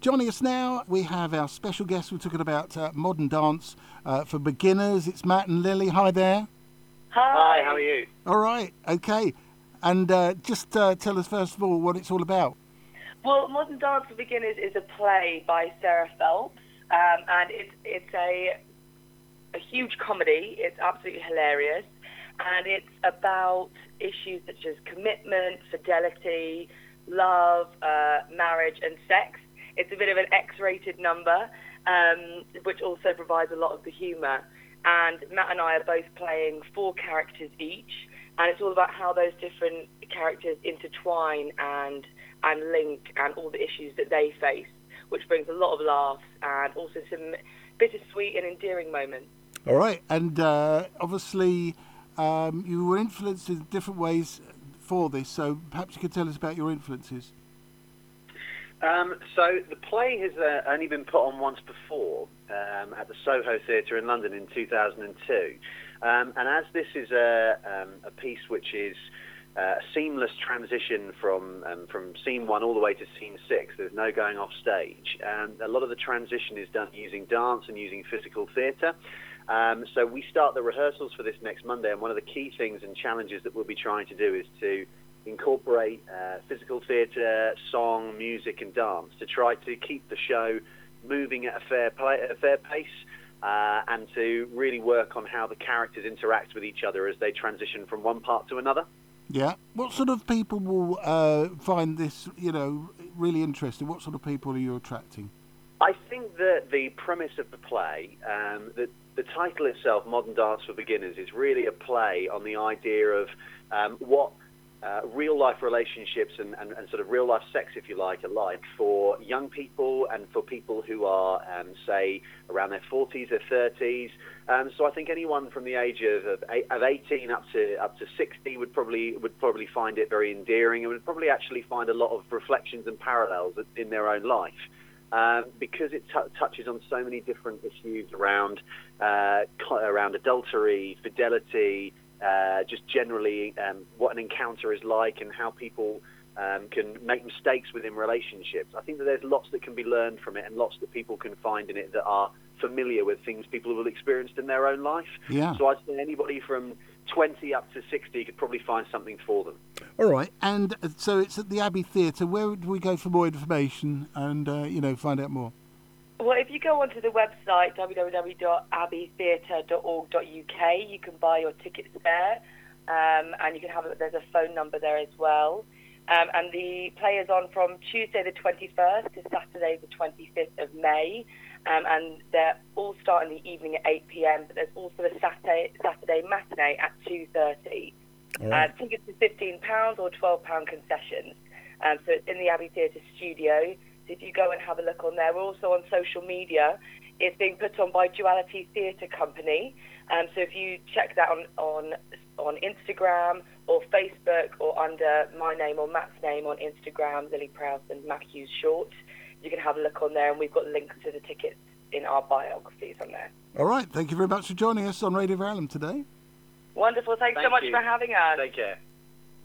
Joining us now, we have our special guest. We're talking about uh, modern dance uh, for beginners. It's Matt and Lily. Hi there. Hi. Hi, how are you? All right, okay. And uh, just uh, tell us, first of all, what it's all about. Well, Modern Dance for Beginners is a play by Sarah Phelps, um, and it's, it's a, a huge comedy. It's absolutely hilarious, and it's about issues such as commitment, fidelity, love, uh, marriage, and sex. It's a bit of an X-rated number, um, which also provides a lot of the humour. And Matt and I are both playing four characters each, and it's all about how those different characters intertwine and and link and all the issues that they face, which brings a lot of laughs and also some bittersweet and endearing moments. All right, and uh, obviously um, you were influenced in different ways for this, so perhaps you could tell us about your influences. Um, so the play has uh, only been put on once before um, at the Soho Theatre in London in 2002, um, and as this is a, um, a piece which is uh, a seamless transition from um, from scene one all the way to scene six. There's no going off stage, and a lot of the transition is done using dance and using physical theatre. Um, so we start the rehearsals for this next Monday, and one of the key things and challenges that we'll be trying to do is to incorporate uh, physical theatre, song, music, and dance to try to keep the show moving at a fair, play, a fair pace. Uh, and to really work on how the characters interact with each other as they transition from one part to another. Yeah. What sort of people will uh, find this, you know, really interesting? What sort of people are you attracting? I think that the premise of the play, um, the, the title itself, Modern Dance for Beginners, is really a play on the idea of um, what uh, real life relationships and, and, and, sort of real life sex, if you like, are like for young people and for people who are, um, say, around their 40s or 30s. Um, so I think anyone from the age of, of, of 18 up to up to 60 would probably would probably find it very endearing and would probably actually find a lot of reflections and parallels in their own life. Um, because it t- touches on so many different issues around uh, around adultery, fidelity, uh, just generally um, what an encounter is like and how people um, can make mistakes within relationships. I think that there's lots that can be learned from it and lots that people can find in it that are familiar with things people have experienced in their own life. Yeah. So I'd say anybody from 20 up to 60 could probably find something for them. All right. And uh, so it's at the Abbey Theatre. Where would we go for more information and, uh, you know, find out more? Well, if you go onto the website www.abbeytheatre.org.uk, you can buy your tickets there, um, and you can have there's a phone number there as well. Um, and the play is on from Tuesday the 21st to Saturday the 25th of May, um, and they all start in the evening at 8 p.m. But there's also a Saturday Saturday matinee at 2:30. Right. Uh, tickets are 15 pounds or 12 pound concessions. Um, so it's in the Abbey Theatre studio if you go and have a look on there, we're also on social media. It's being put on by Duality Theatre Company. Um, so if you check that on, on on Instagram or Facebook or under my name or Matt's name on Instagram, Lily Prowse and Matt Hughes Short, you can have a look on there, and we've got links to the tickets in our biographies on there. All right. Thank you very much for joining us on Radio Verulam today. Wonderful. Thanks Thank so much you. for having us. Take care.